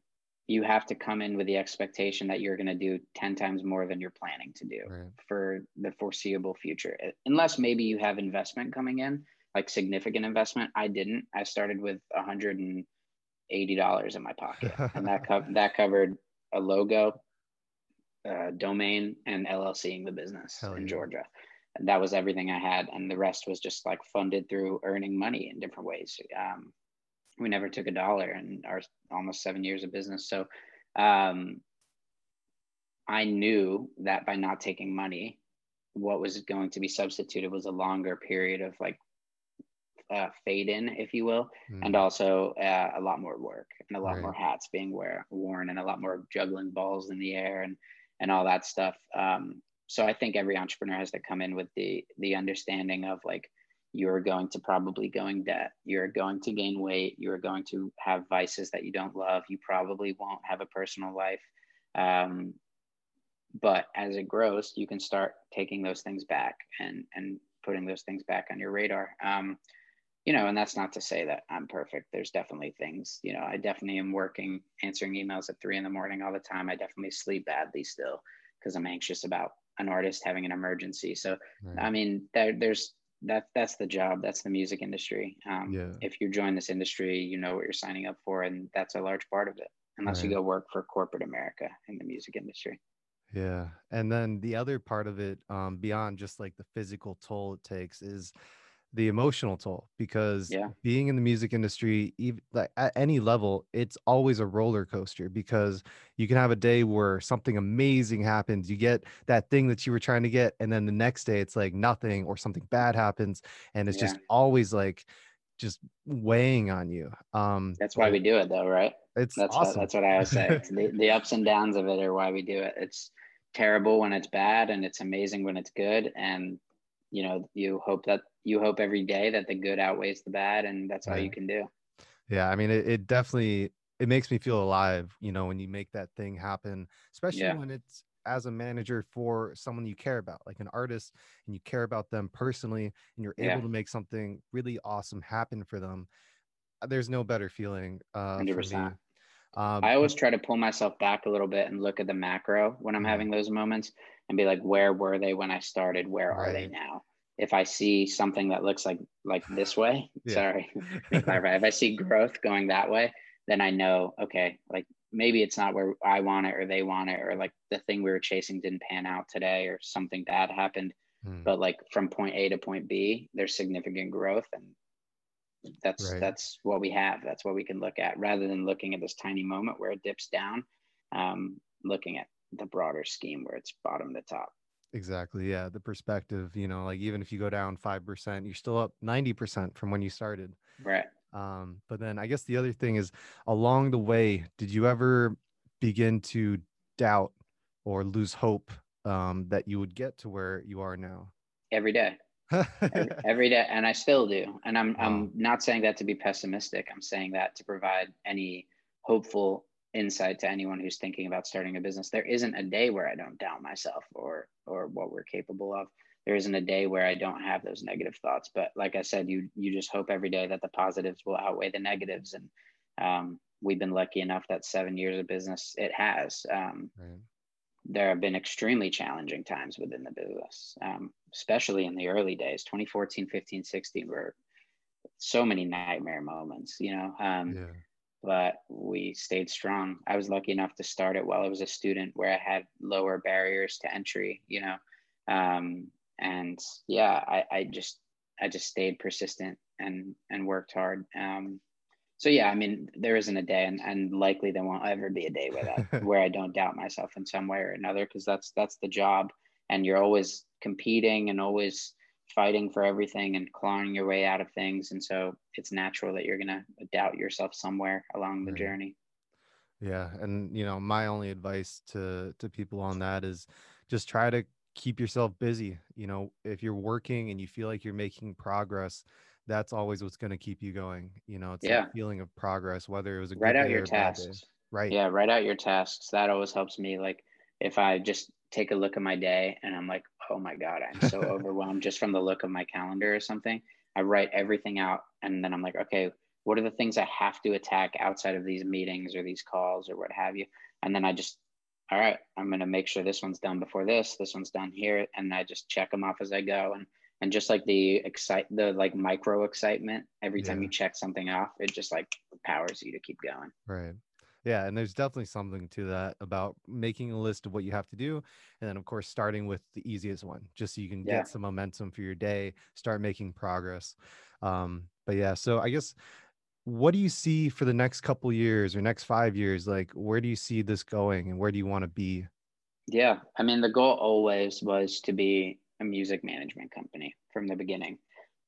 you have to come in with the expectation that you're going to do 10 times more than you're planning to do right. for the foreseeable future. Unless maybe you have investment coming in like significant investment. I didn't. I started with 180 dollars in my pocket [LAUGHS] and that co- that covered a logo uh, domain and llcing the business Hell in yeah. georgia. And that was everything i had and the rest was just like funded through earning money in different ways. Um, we never took a dollar in our almost seven years of business. So um, I knew that by not taking money, what was going to be substituted was a longer period of like uh, fade in, if you will, mm. and also uh, a lot more work and a lot right. more hats being wear, worn and a lot more juggling balls in the air and and all that stuff. Um, so I think every entrepreneur has to come in with the the understanding of like you're going to probably going debt you're going to gain weight you're going to have vices that you don't love you probably won't have a personal life um, but as it grows you can start taking those things back and and putting those things back on your radar. Um, you know and that's not to say that i'm perfect. There's definitely things you know i definitely am working answering emails at three in the morning all the time. I definitely sleep badly still because i'm anxious about an artist having an emergency. So right. i mean there, there's that that's the job that's the music industry um, yeah. if you join this industry you know what you're signing up for and that's a large part of it unless right. you go work for corporate america in the music industry yeah and then the other part of it um, beyond just like the physical toll it takes is the emotional toll because yeah. being in the music industry even like at any level it's always a roller coaster because you can have a day where something amazing happens you get that thing that you were trying to get and then the next day it's like nothing or something bad happens and it's yeah. just always like just weighing on you um that's why we do it though right it's that's awesome. that's what i always say [LAUGHS] the, the ups and downs of it are why we do it it's terrible when it's bad and it's amazing when it's good and you know you hope that you hope every day that the good outweighs the bad and that's all you can do yeah i mean it, it definitely it makes me feel alive you know when you make that thing happen especially yeah. when it's as a manager for someone you care about like an artist and you care about them personally and you're able yeah. to make something really awesome happen for them uh, there's no better feeling uh 100%. Um, I always try to pull myself back a little bit and look at the macro when I'm having those moments and be like, where were they when I started? Where right. are they now? If I see something that looks like like this [LAUGHS] way, sorry, [LAUGHS] [LAUGHS] if I see growth going that way, then I know, okay, like maybe it's not where I want it or they want it, or like the thing we were chasing didn't pan out today, or something bad happened. Hmm. But like from point A to point B, there's significant growth, and that's right. that's what we have that's what we can look at rather than looking at this tiny moment where it dips down um, looking at the broader scheme where it's bottom to top. Exactly yeah the perspective you know like even if you go down 5% you're still up 90% from when you started. Right. Um, but then i guess the other thing is along the way did you ever begin to doubt or lose hope um, that you would get to where you are now? Every day. Every, [LAUGHS] every day and i still do and i'm i'm not saying that to be pessimistic. I'm saying that to provide any hopeful insight to anyone who's thinking about starting a business. There isn't a day where i don't doubt myself or or what we're capable of. There isn't a day where i don't have those negative thoughts. But like i said you you just hope every day that the positives will outweigh the negatives. And um, we've been lucky enough that seven years of business it has um, right. there have been extremely challenging times within the business, um, especially in the early days. 2014, 15, 16 were so many nightmare moments, you know. Um, yeah. But we stayed strong. I was lucky enough to start it while I was a student where I had lower barriers to entry, you know. Um, and yeah, I, I just I just stayed persistent and and worked hard. Um, so yeah, I mean, there isn't a day, and, and likely there won't ever be a day where that [LAUGHS] where I don't doubt myself in some way or another, because that's that's the job, and you're always competing and always fighting for everything and clawing your way out of things, and so it's natural that you're gonna doubt yourself somewhere along the right. journey. Yeah, and you know, my only advice to to people on that is just try to keep yourself busy. You know, if you're working and you feel like you're making progress, that's always what's going to keep you going. You know, it's yeah. a feeling of progress, whether it was a write out your tasks. Right. Yeah, write out your tasks. That always helps me. Like if I just take a look at my day and I'm like, oh my God, I'm so [LAUGHS] overwhelmed just from the look of my calendar or something. I write everything out and then I'm like, okay, what are the things I have to attack outside of these meetings or these calls or what have you? And then I just, all right, I'm going to make sure this one's done before this, this one's done here. And I just check them off as I go. And and just like the excite the like micro excitement every time you check something off it just like powers you to keep going right yeah and there's definitely something to that about making a list of what you have to do and then of course starting with the easiest one just so you can yeah. get some momentum for your day start making progress um but yeah so i guess what do you see for the next couple years or next five years like where do you see this going and where do you want to be yeah i mean the goal always was to be a music management company from the beginning.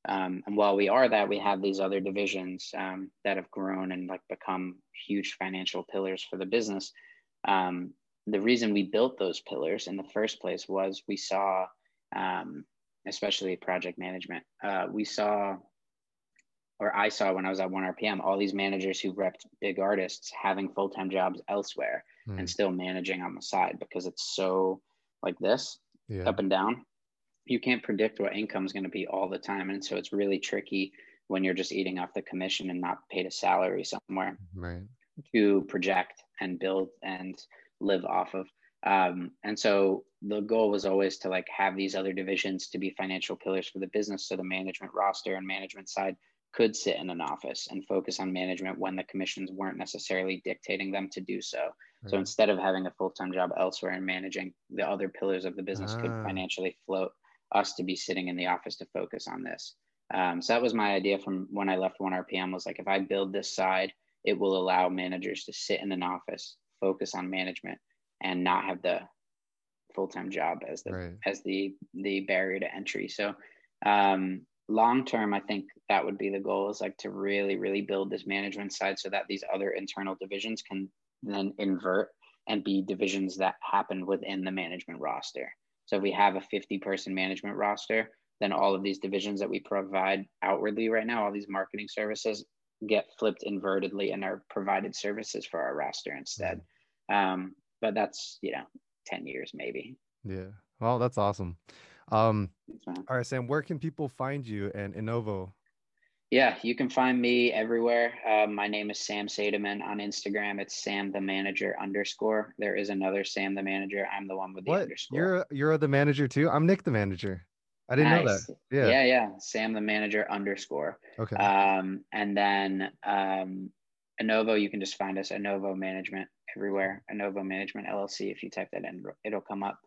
Um, and while we are that, we have these other divisions um, that have grown and like become huge financial pillars for the business. Um, the reason we built those pillars in the first place was we saw, um, especially project management, uh, we saw, or I saw when I was at 1RPM, all these managers who repped big artists having full time jobs elsewhere mm. and still managing on the side because it's so like this, yeah. up and down you can't predict what income is going to be all the time. And so it's really tricky when you're just eating off the commission and not paid a salary somewhere right. to project and build and live off of. Um, and so the goal was always to like have these other divisions to be financial pillars for the business so the management roster and management side could sit in an office and focus on management when the commissions weren't necessarily dictating them to do so. So instead of having a full-time job elsewhere and managing the other pillars of the business ah. could financially float us to be sitting in the office to focus on this. Um, so that was my idea from when I left 1RPM was like, if I build this side, it will allow managers to sit in an office, focus on management and not have the full-time job as the, right. as the, the barrier to entry. So, um, long term, I think that would be the goal is like to really, really build this management side so that these other internal divisions can then invert and be divisions that happen within the management roster. So if we have a 50 person management roster, then all of these divisions that we provide outwardly right now, all these marketing services get flipped invertedly and are provided services for our roster instead. Um, but that's, you know, 10 years maybe. Yeah. Well, that's awesome. Um, all right, Sam, where can people find you and Anovo? Yeah, you can find me everywhere. Uh, my name is Sam Sademan on Instagram. It's Sam the Manager underscore. There is another Sam the Manager. I'm the one with the what? underscore. You're you're the manager too. I'm Nick the Manager. I didn't nice. know that. Yeah, yeah, yeah. Sam the Manager underscore. Okay. Um, and then um, Anovo, you can just find us Anovo Management everywhere. Anovo Management LLC. If you type that in, it'll come up.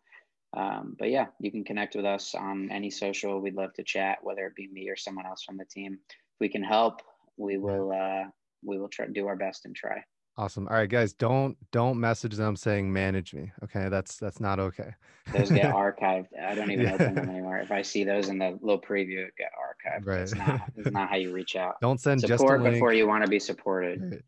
Um, but yeah, you can connect with us on any social. We'd love to chat, whether it be me or someone else from the team we can help, we will uh, we will try do our best and try. Awesome. All right, guys, don't don't message them saying manage me. Okay, that's that's not okay. those get [LAUGHS] archived. I don't even yeah. open them anymore. If I see those in the little preview, it get archived. Right. It's not, [LAUGHS] it's not how you reach out. Don't send support before you want to be supported. Right.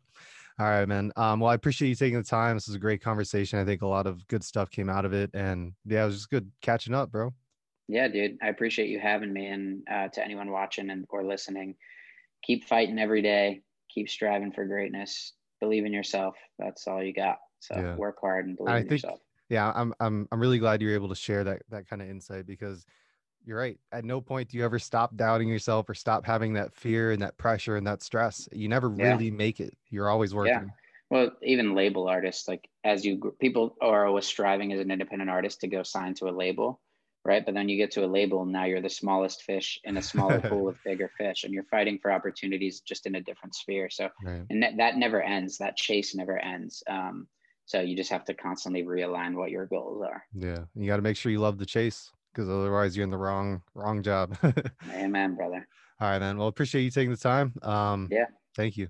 All right, man. Um, well, I appreciate you taking the time. This is a great conversation. I think a lot of good stuff came out of it, and yeah, it was just good catching up, bro. Yeah, dude. I appreciate you having me, and uh, to anyone watching and or listening keep fighting every day, keep striving for greatness, believe in yourself. That's all you got. So yeah. work hard and believe I in think, yourself. Yeah, I'm I'm I'm really glad you're able to share that that kind of insight because you're right. At no point do you ever stop doubting yourself or stop having that fear and that pressure and that stress. You never really yeah. make it. You're always working. Yeah. Well, even label artists, like as you people are always striving as an independent artist to go sign to a label right? But then you get to a label, and now you're the smallest fish in a smaller [LAUGHS] pool of bigger fish, and you're fighting for opportunities just in a different sphere. So, right. and that, that never ends. That chase never ends. Um, so you just have to constantly realign what your goals are. Yeah, you got to make sure you love the chase because otherwise you're in the wrong wrong job. [LAUGHS] Amen, brother. All right, man. Well, appreciate you taking the time. Um, yeah. Thank you.